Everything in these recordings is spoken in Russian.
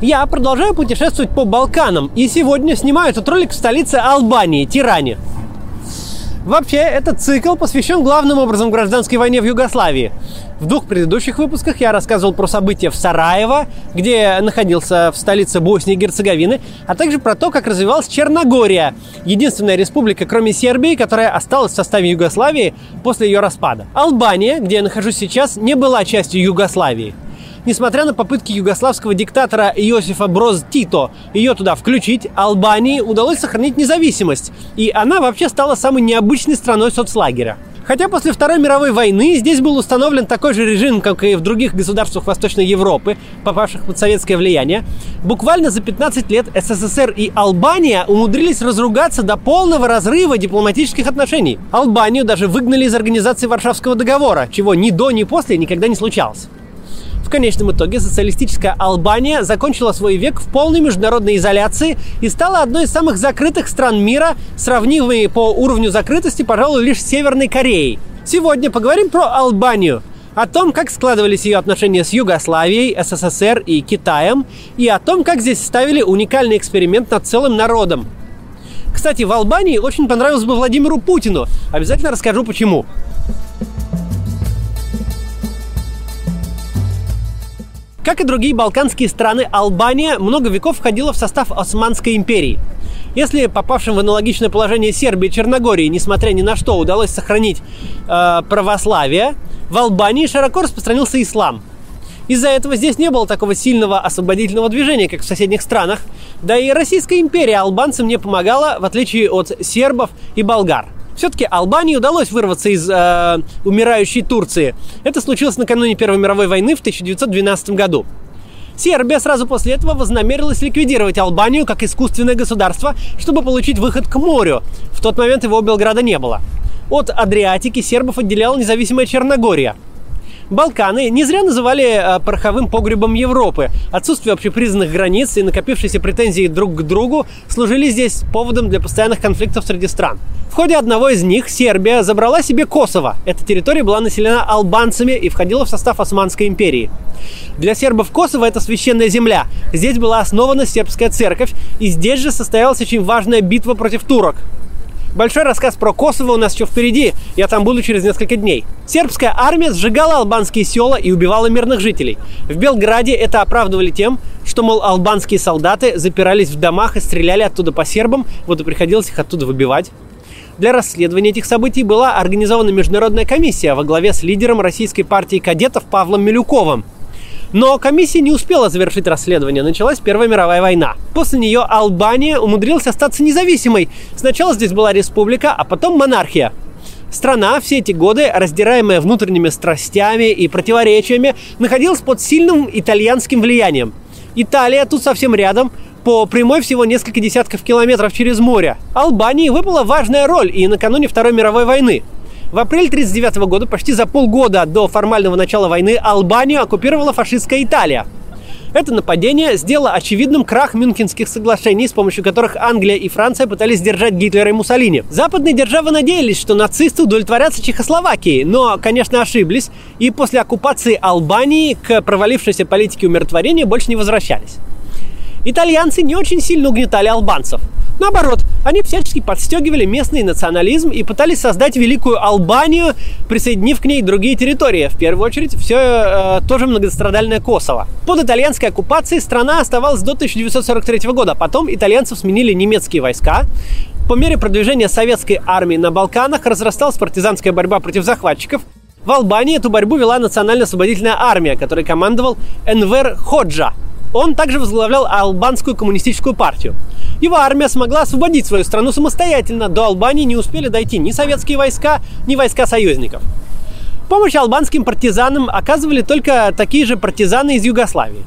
Я продолжаю путешествовать по Балканам, и сегодня снимаю этот ролик в столице Албании, Тиране. Вообще, этот цикл посвящен главным образом гражданской войне в Югославии. В двух предыдущих выпусках я рассказывал про события в Сараево, где находился в столице Боснии и Герцеговины, а также про то, как развивалась Черногория, единственная республика, кроме Сербии, которая осталась в составе Югославии после ее распада. Албания, где я нахожусь сейчас, не была частью Югославии. Несмотря на попытки югославского диктатора Иосифа Броз Тито ее туда включить, Албании удалось сохранить независимость, и она вообще стала самой необычной страной соцлагеря. Хотя после Второй мировой войны здесь был установлен такой же режим, как и в других государствах Восточной Европы, попавших под советское влияние, буквально за 15 лет СССР и Албания умудрились разругаться до полного разрыва дипломатических отношений. Албанию даже выгнали из организации Варшавского договора, чего ни до, ни после никогда не случалось. В конечном итоге социалистическая Албания закончила свой век в полной международной изоляции и стала одной из самых закрытых стран мира, сравнимой по уровню закрытости, пожалуй, лишь Северной Кореей. Сегодня поговорим про Албанию, о том, как складывались ее отношения с Югославией, СССР и Китаем, и о том, как здесь ставили уникальный эксперимент над целым народом. Кстати, в Албании очень понравилось бы Владимиру Путину. Обязательно расскажу почему. Как и другие балканские страны, Албания много веков входила в состав Османской империи. Если попавшим в аналогичное положение Сербии и Черногории, несмотря ни на что, удалось сохранить э, православие, в Албании широко распространился ислам. Из-за этого здесь не было такого сильного освободительного движения, как в соседних странах. Да и Российская империя албанцам не помогала, в отличие от сербов и болгар – все-таки Албании удалось вырваться из э, умирающей Турции. Это случилось накануне Первой мировой войны в 1912 году. Сербия сразу после этого вознамерилась ликвидировать Албанию как искусственное государство, чтобы получить выход к морю. В тот момент его Белграда не было. От Адриатики сербов отделяла независимая Черногория – Балканы не зря называли э, пороховым погребом Европы. Отсутствие общепризнанных границ и накопившиеся претензии друг к другу служили здесь поводом для постоянных конфликтов среди стран. В ходе одного из них Сербия забрала себе Косово. Эта территория была населена албанцами и входила в состав Османской империи. Для сербов Косово это священная земля. Здесь была основана сербская церковь, и здесь же состоялась очень важная битва против турок. Большой рассказ про Косово у нас еще впереди. Я там буду через несколько дней. Сербская армия сжигала албанские села и убивала мирных жителей. В Белграде это оправдывали тем, что, мол, албанские солдаты запирались в домах и стреляли оттуда по сербам, вот и приходилось их оттуда выбивать. Для расследования этих событий была организована международная комиссия во главе с лидером российской партии кадетов Павлом Милюковым – но комиссия не успела завершить расследование. Началась Первая мировая война. После нее Албания умудрилась остаться независимой. Сначала здесь была республика, а потом монархия. Страна все эти годы, раздираемая внутренними страстями и противоречиями, находилась под сильным итальянским влиянием. Италия тут совсем рядом, по прямой всего несколько десятков километров через море. Албании выпала важная роль и накануне Второй мировой войны. В апреле 1939 года, почти за полгода до формального начала войны, Албанию оккупировала фашистская Италия. Это нападение сделало очевидным крах Мюнхенских соглашений, с помощью которых Англия и Франция пытались сдержать Гитлера и Муссолини. Западные державы надеялись, что нацисты удовлетворятся Чехословакией, но, конечно, ошиблись, и после оккупации Албании к провалившейся политике умиротворения больше не возвращались. Итальянцы не очень сильно угнетали албанцев – Наоборот, они всячески подстегивали местный национализм и пытались создать великую Албанию, присоединив к ней другие территории. В первую очередь, все э, тоже многострадальное Косово. Под итальянской оккупацией страна оставалась до 1943 года. Потом итальянцев сменили немецкие войска. По мере продвижения советской армии на Балканах разрасталась партизанская борьба против захватчиков. В Албании эту борьбу вела национально-освободительная армия, которой командовал Энвер Ходжа. Он также возглавлял албанскую коммунистическую партию. Его армия смогла освободить свою страну самостоятельно. До Албании не успели дойти ни советские войска, ни войска союзников. Помощь албанским партизанам оказывали только такие же партизаны из Югославии.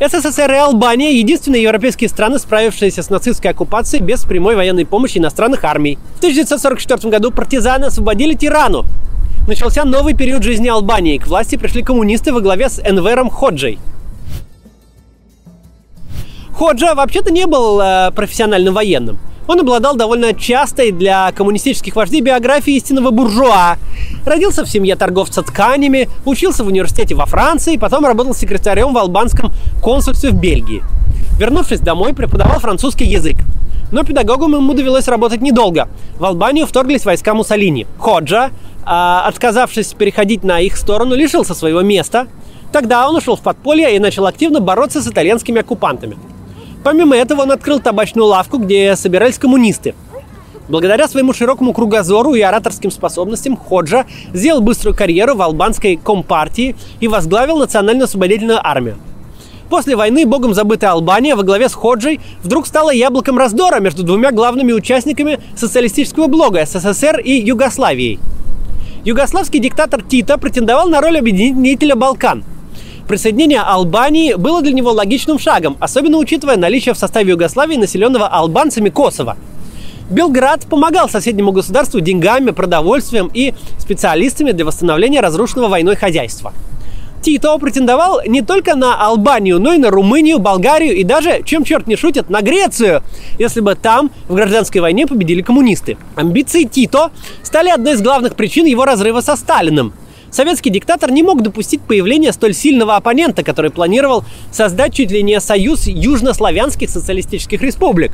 СССР и Албания – единственные европейские страны, справившиеся с нацистской оккупацией без прямой военной помощи иностранных армий. В 1944 году партизаны освободили Тирану. Начался новый период жизни Албании. К власти пришли коммунисты во главе с Энвером Ходжей – Ходжа вообще-то не был э, профессиональным военным. Он обладал довольно частой для коммунистических вождей биографией истинного буржуа. Родился в семье торговца тканями, учился в университете во Франции, потом работал секретарем в албанском консульстве в Бельгии. Вернувшись домой, преподавал французский язык. Но педагогом ему довелось работать недолго. В Албанию вторглись войска Муссолини. Ходжа, а, отказавшись переходить на их сторону, лишился своего места. Тогда он ушел в подполье и начал активно бороться с итальянскими оккупантами. Помимо этого он открыл табачную лавку, где собирались коммунисты. Благодаря своему широкому кругозору и ораторским способностям Ходжа сделал быструю карьеру в албанской компартии и возглавил национально-освободительную армию. После войны богом забытая Албания во главе с Ходжей вдруг стала яблоком раздора между двумя главными участниками социалистического блога СССР и Югославией. Югославский диктатор Тита претендовал на роль объединителя Балкан. Присоединение Албании было для него логичным шагом, особенно учитывая наличие в составе Югославии населенного албанцами Косово – Белград помогал соседнему государству деньгами, продовольствием и специалистами для восстановления разрушенного войной хозяйства. Тито претендовал не только на Албанию, но и на Румынию, Болгарию и даже, чем черт не шутит, на Грецию, если бы там в гражданской войне победили коммунисты. Амбиции Тито стали одной из главных причин его разрыва со Сталиным. Советский диктатор не мог допустить появления столь сильного оппонента, который планировал создать чуть ли не союз южнославянских социалистических республик.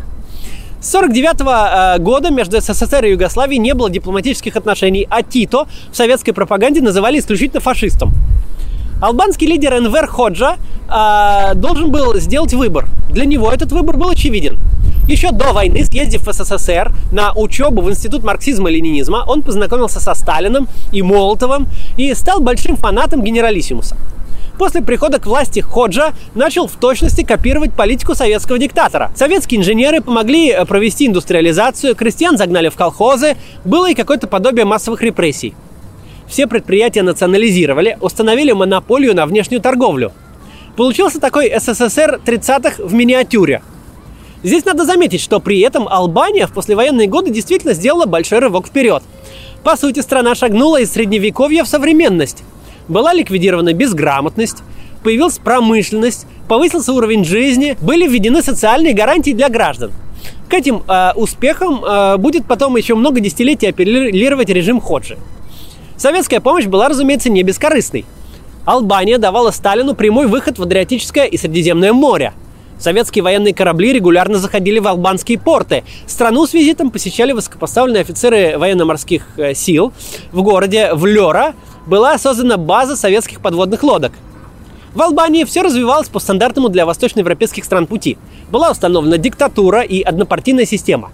С 1949 э, года между СССР и Югославией не было дипломатических отношений, а Тито в советской пропаганде называли исключительно фашистом. Албанский лидер Энвер Ходжа э, должен был сделать выбор. Для него этот выбор был очевиден. Еще до войны, съездив в СССР на учебу в Институт марксизма-ленинизма, он познакомился со Сталиным и Молотовым и стал большим фанатом генералиссимуса. После прихода к власти Ходжа начал в точности копировать политику советского диктатора. Советские инженеры помогли э, провести индустриализацию, крестьян загнали в колхозы, было и какое-то подобие массовых репрессий. Все предприятия национализировали, установили монополию на внешнюю торговлю. Получился такой СССР 30-х в миниатюре. Здесь надо заметить, что при этом Албания в послевоенные годы действительно сделала большой рывок вперед. По сути, страна шагнула из средневековья в современность была ликвидирована безграмотность, появилась промышленность, повысился уровень жизни, были введены социальные гарантии для граждан. К этим э, успехам э, будет потом еще много десятилетий апеллировать режим Ходжи. Советская помощь была, разумеется, не бескорыстной. Албания давала Сталину прямой выход в Адриатическое и Средиземное море. Советские военные корабли регулярно заходили в албанские порты. Страну с визитом посещали высокопоставленные офицеры военно-морских э, сил. В городе Влера была создана база советских подводных лодок. В Албании все развивалось по стандартному для восточноевропейских стран пути. Была установлена диктатура и однопартийная система.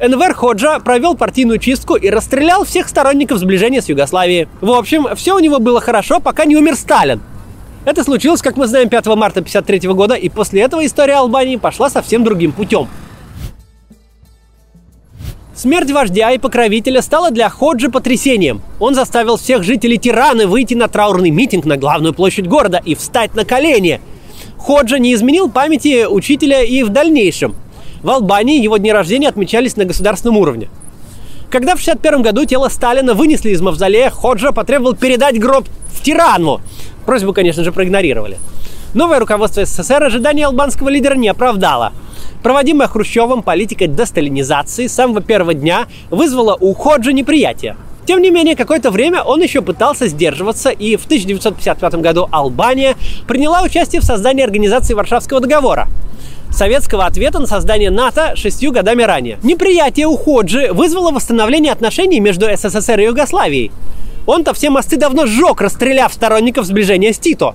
Энвер Ходжа провел партийную чистку и расстрелял всех сторонников сближения с Югославией. В общем, все у него было хорошо, пока не умер Сталин. Это случилось, как мы знаем, 5 марта 1953 года, и после этого история Албании пошла совсем другим путем – Смерть вождя и покровителя стала для Ходжи потрясением. Он заставил всех жителей Тираны выйти на траурный митинг на главную площадь города и встать на колени. Ходжа не изменил памяти учителя и в дальнейшем. В Албании его дни рождения отмечались на государственном уровне. Когда в 1961 году тело Сталина вынесли из мавзолея, Ходжа потребовал передать гроб в Тирану. Просьбу, конечно же, проигнорировали. Новое руководство СССР ожидания албанского лидера не оправдало – Проводимая Хрущевым политика десталинизации с самого первого дня вызвала у Ходжа неприятие. Тем не менее, какое-то время он еще пытался сдерживаться, и в 1955 году Албания приняла участие в создании организации Варшавского договора советского ответа на создание НАТО шестью годами ранее. Неприятие у Ходжи вызвало восстановление отношений между СССР и Югославией. Он-то все мосты давно сжег, расстреляв сторонников сближения с Тито.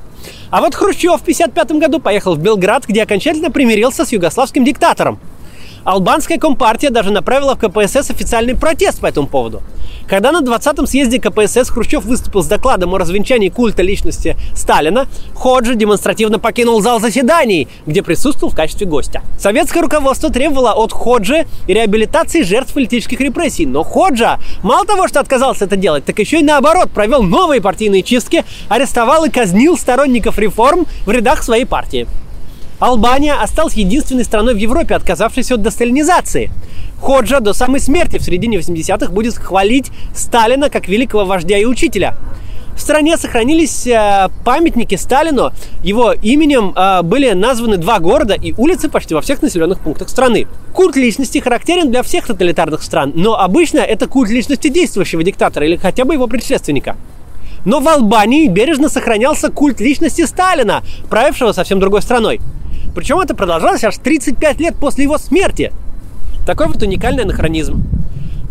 А вот Хрущев в 1955 году поехал в Белград, где окончательно примирился с югославским диктатором. Албанская компартия даже направила в КПСС официальный протест по этому поводу. Когда на 20-м съезде КПСС Хрущев выступил с докладом о развенчании культа личности Сталина, Ходжи демонстративно покинул зал заседаний, где присутствовал в качестве гостя. Советское руководство требовало от Ходжи реабилитации жертв политических репрессий, но Ходжа мало того, что отказался это делать, так еще и наоборот провел новые партийные чистки, арестовал и казнил сторонников реформ в рядах своей партии. Албания осталась единственной страной в Европе, отказавшейся от десталинизации. Ходжа до самой смерти в середине 80-х будет хвалить Сталина как великого вождя и учителя. В стране сохранились э, памятники Сталину. Его именем э, были названы два города и улицы почти во всех населенных пунктах страны. Культ личности характерен для всех тоталитарных стран, но обычно это культ личности действующего диктатора или хотя бы его предшественника. Но в Албании бережно сохранялся культ личности Сталина, правившего совсем другой страной. Причем это продолжалось аж 35 лет после его смерти. Такой вот уникальный анахронизм.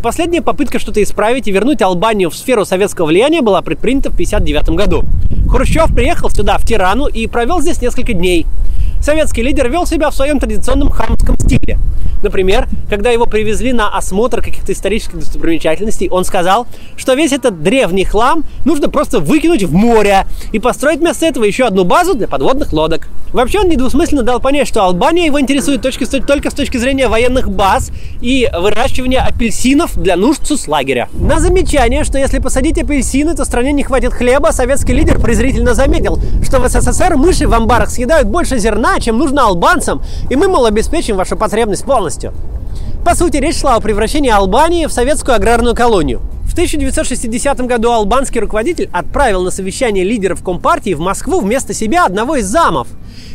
Последняя попытка что-то исправить и вернуть Албанию в сферу советского влияния была предпринята в 1959 году. Хрущев приехал сюда, в Тирану, и провел здесь несколько дней. Советский лидер вел себя в своем традиционном хамском стиле. Например, когда его привезли на осмотр каких-то исторических достопримечательностей, он сказал, что весь этот древний хлам нужно просто выкинуть в море и построить вместо этого еще одну базу для подводных лодок. Вообще он недвусмысленно дал понять, что Албания его интересует точки, только с точки зрения военных баз и выращивания апельсинов для нужд лагеря. На замечание, что если посадить апельсины, то стране не хватит хлеба, советский лидер презрительно заметил, что в СССР мыши в амбарах съедают больше зерна, чем нужно албанцам, и мы, мол, обеспечим вашу потребность полностью. По сути, речь шла о превращении Албании в советскую аграрную колонию. В 1960 году албанский руководитель отправил на совещание лидеров Компартии в Москву вместо себя одного из замов.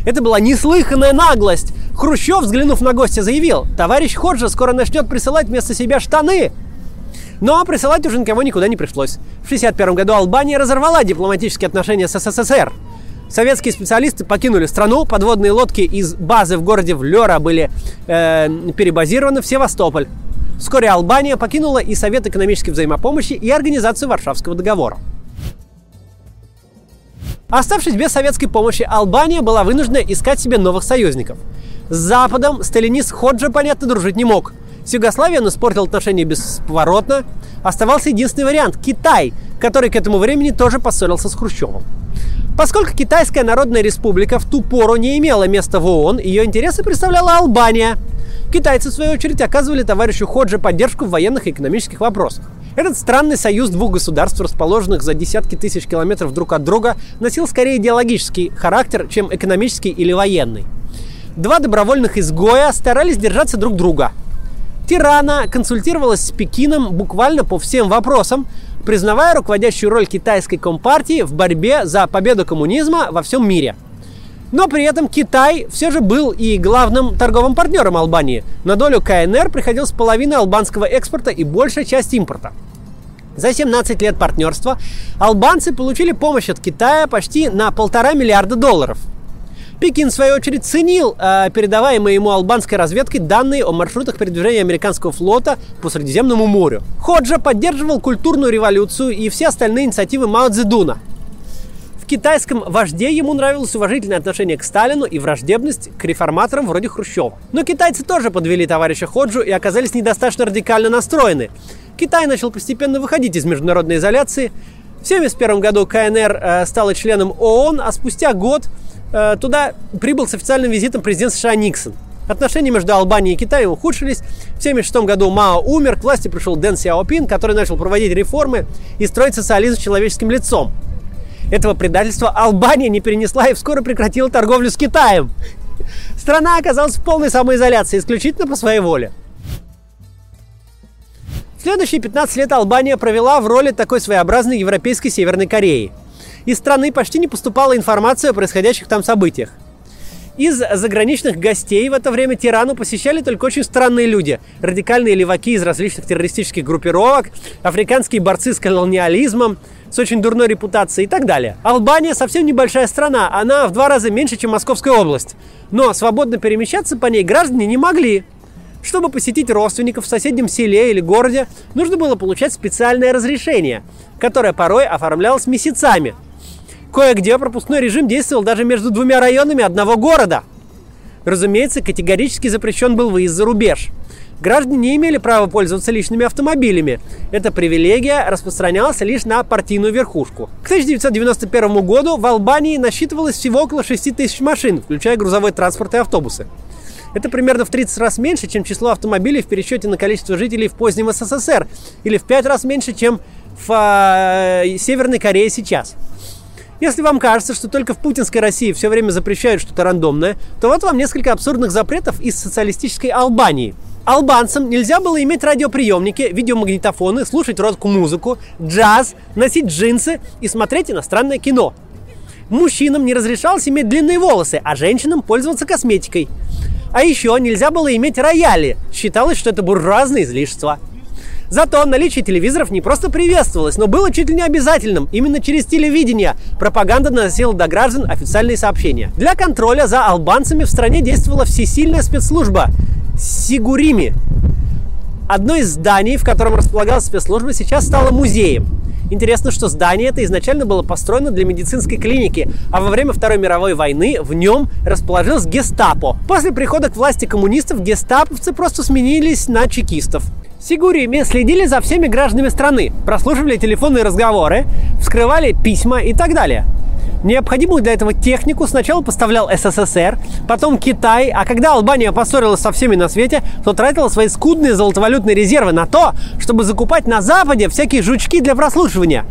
Это была неслыханная наглость. Хрущев, взглянув на гостя, заявил, товарищ Ходжа скоро начнет присылать вместо себя штаны. Но присылать уже никого никуда не пришлось. В 1961 году Албания разорвала дипломатические отношения с СССР. Советские специалисты покинули страну, подводные лодки из базы в городе Влера были э, перебазированы в Севастополь. Вскоре Албания покинула и Совет экономической взаимопомощи, и Организацию Варшавского договора. Оставшись без советской помощи, Албания была вынуждена искать себе новых союзников. С Западом сталинист Ходжа, понятно, дружить не мог. С Югославией он испортил отношения бесповоротно. Оставался единственный вариант – Китай, который к этому времени тоже поссорился с Хрущевым. Поскольку Китайская Народная Республика в ту пору не имела места в ООН, ее интересы представляла Албания. Китайцы, в свою очередь, оказывали товарищу Ходжи поддержку в военных и экономических вопросах. Этот странный союз двух государств, расположенных за десятки тысяч километров друг от друга, носил скорее идеологический характер, чем экономический или военный. Два добровольных изгоя старались держаться друг друга. Тирана консультировалась с Пекином буквально по всем вопросам, признавая руководящую роль китайской компартии в борьбе за победу коммунизма во всем мире. Но при этом Китай все же был и главным торговым партнером Албании. На долю КНР приходилось половина албанского экспорта и большая часть импорта. За 17 лет партнерства албанцы получили помощь от Китая почти на полтора миллиарда долларов – Пекин, в свою очередь, ценил э, передаваемые ему албанской разведкой данные о маршрутах передвижения американского флота по Средиземному морю. Ходжа поддерживал культурную революцию и все остальные инициативы Мао Цзэдуна. В китайском вожде ему нравилось уважительное отношение к Сталину и враждебность к реформаторам вроде Хрущева. Но китайцы тоже подвели товарища Ходжу и оказались недостаточно радикально настроены. Китай начал постепенно выходить из международной изоляции. В 1971 году КНР э, стала членом ООН, а спустя год туда прибыл с официальным визитом президент США Никсон. Отношения между Албанией и Китаем ухудшились. В 1976 году Мао умер, к власти пришел Дэн Сяопин, который начал проводить реформы и строить социализм человеческим лицом. Этого предательства Албания не перенесла и вскоре прекратила торговлю с Китаем. Страна оказалась в полной самоизоляции, исключительно по своей воле. Следующие 15 лет Албания провела в роли такой своеобразной европейской Северной Кореи – из страны почти не поступала информация о происходящих там событиях. Из заграничных гостей в это время Тирану посещали только очень странные люди. Радикальные леваки из различных террористических группировок, африканские борцы с колониализмом, с очень дурной репутацией и так далее. Албания совсем небольшая страна, она в два раза меньше, чем Московская область. Но свободно перемещаться по ней граждане не могли. Чтобы посетить родственников в соседнем селе или городе, нужно было получать специальное разрешение, которое порой оформлялось месяцами – Кое-где пропускной режим действовал даже между двумя районами одного города. Разумеется, категорически запрещен был выезд за рубеж. Граждане не имели права пользоваться личными автомобилями. Эта привилегия распространялась лишь на партийную верхушку. К 1991 году в Албании насчитывалось всего около 6 тысяч машин, включая грузовой транспорт и автобусы. Это примерно в 30 раз меньше, чем число автомобилей в пересчете на количество жителей в позднем СССР, или в 5 раз меньше, чем в э, Северной Корее сейчас. Если вам кажется, что только в путинской России все время запрещают что-то рандомное, то вот вам несколько абсурдных запретов из социалистической Албании. Албанцам нельзя было иметь радиоприемники, видеомагнитофоны, слушать рок-музыку, джаз, носить джинсы и смотреть иностранное кино. Мужчинам не разрешалось иметь длинные волосы, а женщинам пользоваться косметикой. А еще нельзя было иметь рояли. Считалось, что это буржуазное излишество. Зато наличие телевизоров не просто приветствовалось, но было чуть ли не обязательным. Именно через телевидение пропаганда наносила до граждан официальные сообщения. Для контроля за албанцами в стране действовала всесильная спецслужба Сигурими. Одно из зданий, в котором располагалась спецслужба, сейчас стало музеем. Интересно, что здание это изначально было построено для медицинской клиники, а во время Второй мировой войны в нем расположилось гестапо. После прихода к власти коммунистов гестаповцы просто сменились на чекистов. Сигурими следили за всеми гражданами страны, прослушивали телефонные разговоры, вскрывали письма и так далее. Необходимую для этого технику сначала поставлял СССР, потом Китай, а когда Албания поссорилась со всеми на свете, то тратила свои скудные золотовалютные резервы на то, чтобы закупать на Западе всякие жучки для прослушивания.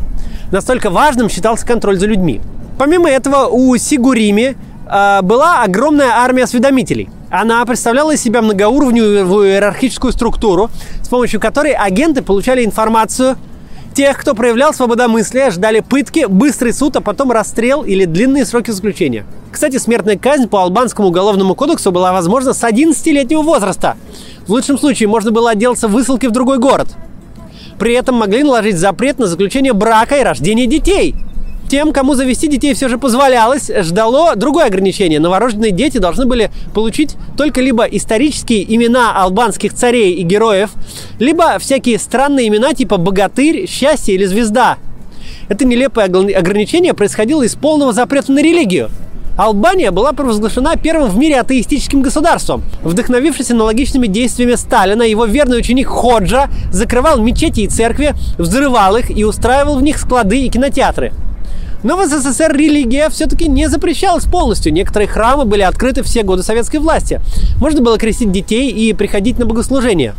Настолько важным считался контроль за людьми. Помимо этого, у Сигурими э, была огромная армия осведомителей. Она представляла из себя многоуровневую иерархическую структуру, с помощью которой агенты получали информацию Тех, кто проявлял свободомыслие, ждали пытки, быстрый суд, а потом расстрел или длинные сроки заключения. Кстати, смертная казнь по албанскому уголовному кодексу была возможна с 11-летнего возраста. В лучшем случае можно было отделаться высылкой в другой город. При этом могли наложить запрет на заключение брака и рождение детей – тем, кому завести детей все же позволялось, ждало другое ограничение. Новорожденные дети должны были получить только либо исторические имена албанских царей и героев, либо всякие странные имена типа «богатырь», «счастье» или «звезда». Это нелепое ограничение происходило из полного запрета на религию. Албания была провозглашена первым в мире атеистическим государством. Вдохновившись аналогичными действиями Сталина, его верный ученик Ходжа закрывал мечети и церкви, взрывал их и устраивал в них склады и кинотеатры. Но в СССР религия все-таки не запрещалась полностью. Некоторые храмы были открыты все годы советской власти. Можно было крестить детей и приходить на богослужение.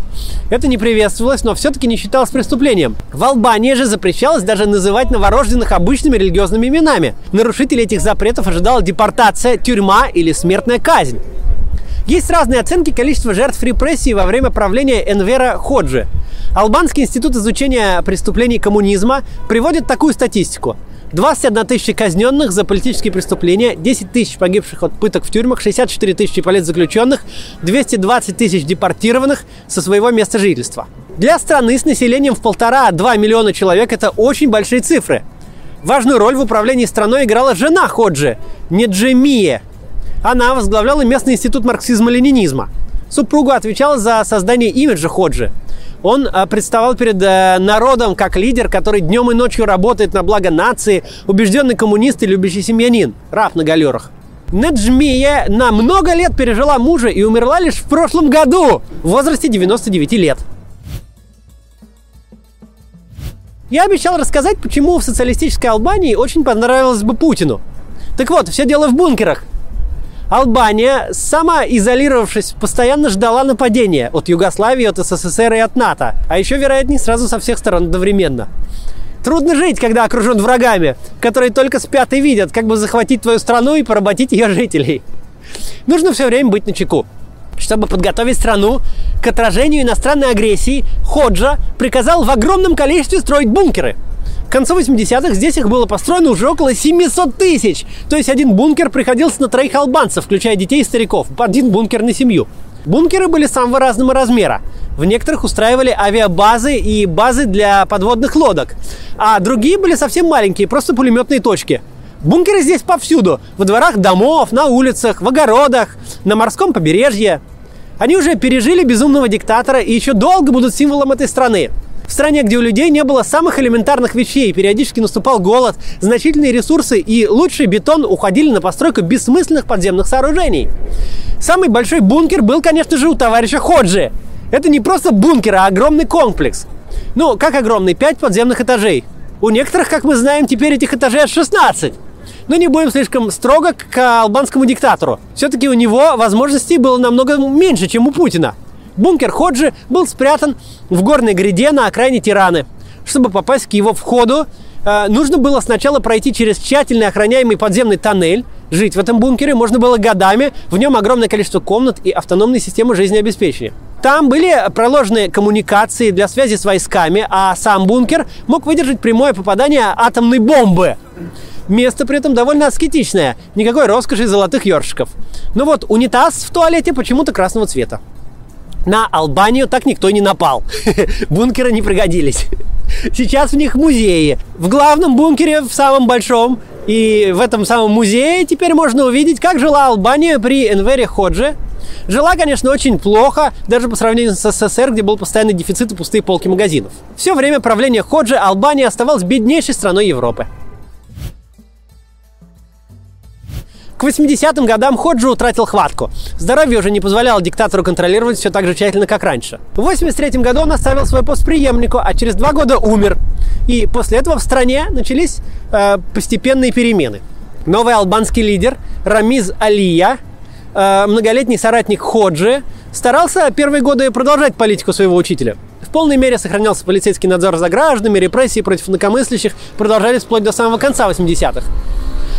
Это не приветствовалось, но все-таки не считалось преступлением. В Албании же запрещалось даже называть новорожденных обычными религиозными именами. Нарушители этих запретов ожидала депортация, тюрьма или смертная казнь. Есть разные оценки количества жертв репрессий во время правления Энвера Ходжи. Албанский институт изучения преступлений коммунизма приводит такую статистику. 21 тысяча казненных за политические преступления, 10 тысяч погибших от пыток в тюрьмах, 64 тысячи политзаключенных, 220 тысяч депортированных со своего места жительства. Для страны с населением в полтора-два миллиона человек это очень большие цифры. Важную роль в управлении страной играла жена Ходжи, Неджемия. Она возглавляла местный институт марксизма-ленинизма. Супруга отвечала за создание имиджа Ходжи – он а, представал перед э, народом как лидер, который днем и ночью работает на благо нации, убежденный коммунист и любящий семьянин, раб на галерах. Неджмия на много лет пережила мужа и умерла лишь в прошлом году в возрасте 99 лет. Я обещал рассказать, почему в социалистической Албании очень понравилось бы Путину. Так вот, все дело в бункерах – Албания, сама изолировавшись, постоянно ждала нападения от Югославии, от СССР и от НАТО. А еще, вероятнее, сразу со всех сторон одновременно. Трудно жить, когда окружен врагами, которые только спят и видят, как бы захватить твою страну и поработить ее жителей. Нужно все время быть на чеку. Чтобы подготовить страну к отражению иностранной агрессии, Ходжа приказал в огромном количестве строить бункеры – к концу 80-х здесь их было построено уже около 700 тысяч. То есть один бункер приходился на троих албанцев, включая детей и стариков. Один бункер на семью. Бункеры были самого разного размера. В некоторых устраивали авиабазы и базы для подводных лодок. А другие были совсем маленькие, просто пулеметные точки. Бункеры здесь повсюду. Во дворах домов, на улицах, в огородах, на морском побережье. Они уже пережили безумного диктатора и еще долго будут символом этой страны. В стране, где у людей не было самых элементарных вещей, периодически наступал голод, значительные ресурсы и лучший бетон уходили на постройку бессмысленных подземных сооружений. Самый большой бункер был, конечно же, у товарища Ходжи. Это не просто бункер, а огромный комплекс. Ну, как огромный? Пять подземных этажей. У некоторых, как мы знаем, теперь этих этажей аж 16. Но не будем слишком строго к албанскому диктатору. Все-таки у него возможностей было намного меньше, чем у Путина. Бункер Ходжи был спрятан в горной гряде на окраине Тираны. Чтобы попасть к его входу, э, нужно было сначала пройти через тщательно охраняемый подземный тоннель. Жить в этом бункере можно было годами. В нем огромное количество комнат и автономные системы жизнеобеспечения. Там были проложены коммуникации для связи с войсками, а сам бункер мог выдержать прямое попадание атомной бомбы. Место при этом довольно аскетичное, никакой роскоши золотых ёршиков. Но вот унитаз в туалете почему-то красного цвета. На Албанию так никто не напал. Бункеры не пригодились. Сейчас в них музеи. В главном бункере, в самом большом, и в этом самом музее теперь можно увидеть, как жила Албания при Энвере Ходже. Жила, конечно, очень плохо, даже по сравнению с СССР, где был постоянный дефицит и пустые полки магазинов. Все время правления Ходжи Албания оставалась беднейшей страной Европы. К 80-м годам Ходжи утратил хватку. Здоровье уже не позволяло диктатору контролировать все так же тщательно, как раньше. В 83 году он оставил свой пост преемнику, а через два года умер. И после этого в стране начались э, постепенные перемены. Новый албанский лидер Рамиз Алия, э, многолетний соратник Ходжи, старался первые годы продолжать политику своего учителя. В полной мере сохранялся полицейский надзор за гражданами, репрессии против инакомыслящих продолжались вплоть до самого конца 80-х.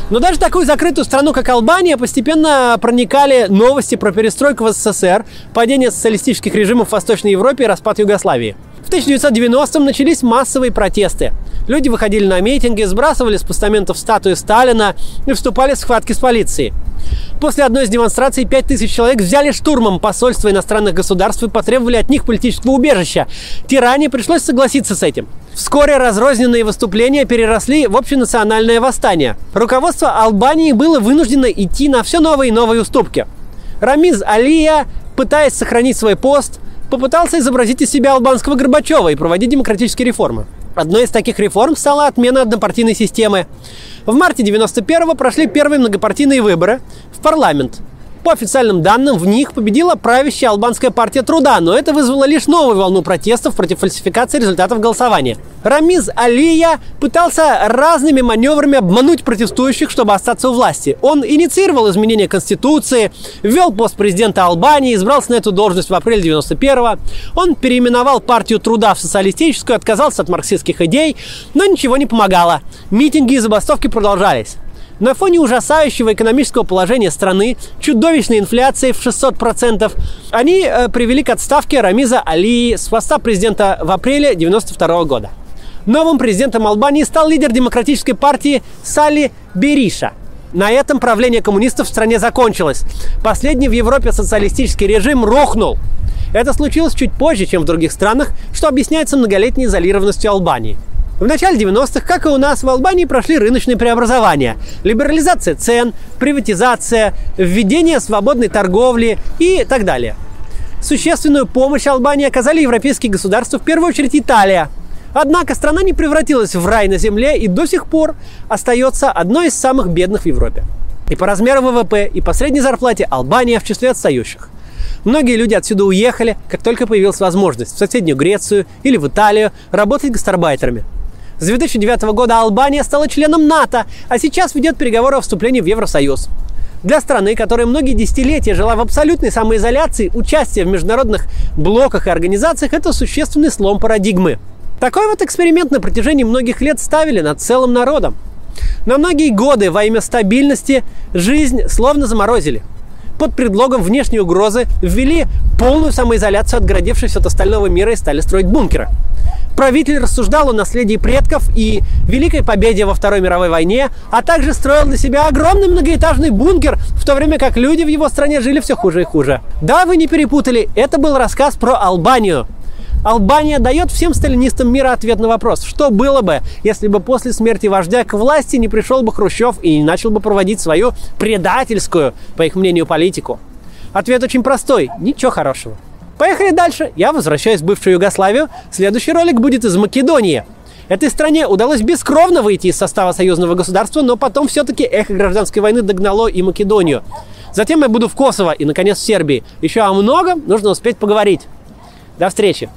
Но даже такую закрытую страну, как Албания, постепенно проникали новости про перестройку в СССР, падение социалистических режимов в Восточной Европе и распад Югославии. В 1990-м начались массовые протесты. Люди выходили на митинги, сбрасывали с постаментов статуи Сталина и вступали в схватки с полицией. После одной из демонстраций 5000 человек взяли штурмом посольства иностранных государств и потребовали от них политического убежища. Тиране пришлось согласиться с этим. Вскоре разрозненные выступления переросли в общенациональное восстание. Руководство Албании было вынуждено идти на все новые и новые уступки. Рамиз Алия, пытаясь сохранить свой пост, попытался изобразить из себя албанского Горбачева и проводить демократические реформы. Одной из таких реформ стала отмена однопартийной системы. В марте 91-го прошли первые многопартийные выборы в парламент. По официальным данным, в них победила правящая албанская партия труда, но это вызвало лишь новую волну протестов против фальсификации результатов голосования. Рамиз Алия пытался разными маневрами обмануть протестующих, чтобы остаться у власти. Он инициировал изменение Конституции, ввел пост президента Албании, избрался на эту должность в апреле 91-го. Он переименовал партию труда в социалистическую, отказался от марксистских идей, но ничего не помогало. Митинги и забастовки продолжались. На фоне ужасающего экономического положения страны, чудовищной инфляции в 600%, они э, привели к отставке Рамиза Алии с поста президента в апреле 1992 года. Новым президентом Албании стал лидер демократической партии Сали Бериша. На этом правление коммунистов в стране закончилось. Последний в Европе социалистический режим рухнул. Это случилось чуть позже, чем в других странах, что объясняется многолетней изолированностью Албании – в начале 90-х, как и у нас в Албании, прошли рыночные преобразования. Либерализация цен, приватизация, введение свободной торговли и так далее. Существенную помощь Албании оказали европейские государства, в первую очередь Италия. Однако страна не превратилась в рай на земле и до сих пор остается одной из самых бедных в Европе. И по размеру ВВП, и по средней зарплате Албания в числе отстающих. Многие люди отсюда уехали, как только появилась возможность в соседнюю Грецию или в Италию работать гастарбайтерами – с 2009 года Албания стала членом НАТО, а сейчас ведет переговоры о вступлении в Евросоюз. Для страны, которая многие десятилетия жила в абсолютной самоизоляции, участие в международных блоках и организациях – это существенный слом парадигмы. Такой вот эксперимент на протяжении многих лет ставили над целым народом. На многие годы во имя стабильности жизнь словно заморозили. Под предлогом внешней угрозы ввели полную самоизоляцию, отгородившись от остального мира и стали строить бункеры – правитель рассуждал о наследии предков и великой победе во Второй мировой войне, а также строил для себя огромный многоэтажный бункер, в то время как люди в его стране жили все хуже и хуже. Да, вы не перепутали, это был рассказ про Албанию. Албания дает всем сталинистам мира ответ на вопрос, что было бы, если бы после смерти вождя к власти не пришел бы Хрущев и не начал бы проводить свою предательскую, по их мнению, политику. Ответ очень простой – ничего хорошего. Поехали дальше. Я возвращаюсь в бывшую Югославию. Следующий ролик будет из Македонии. Этой стране удалось бескровно выйти из состава союзного государства, но потом все-таки эхо гражданской войны догнало и Македонию. Затем я буду в Косово и, наконец, в Сербии. Еще о многом нужно успеть поговорить. До встречи!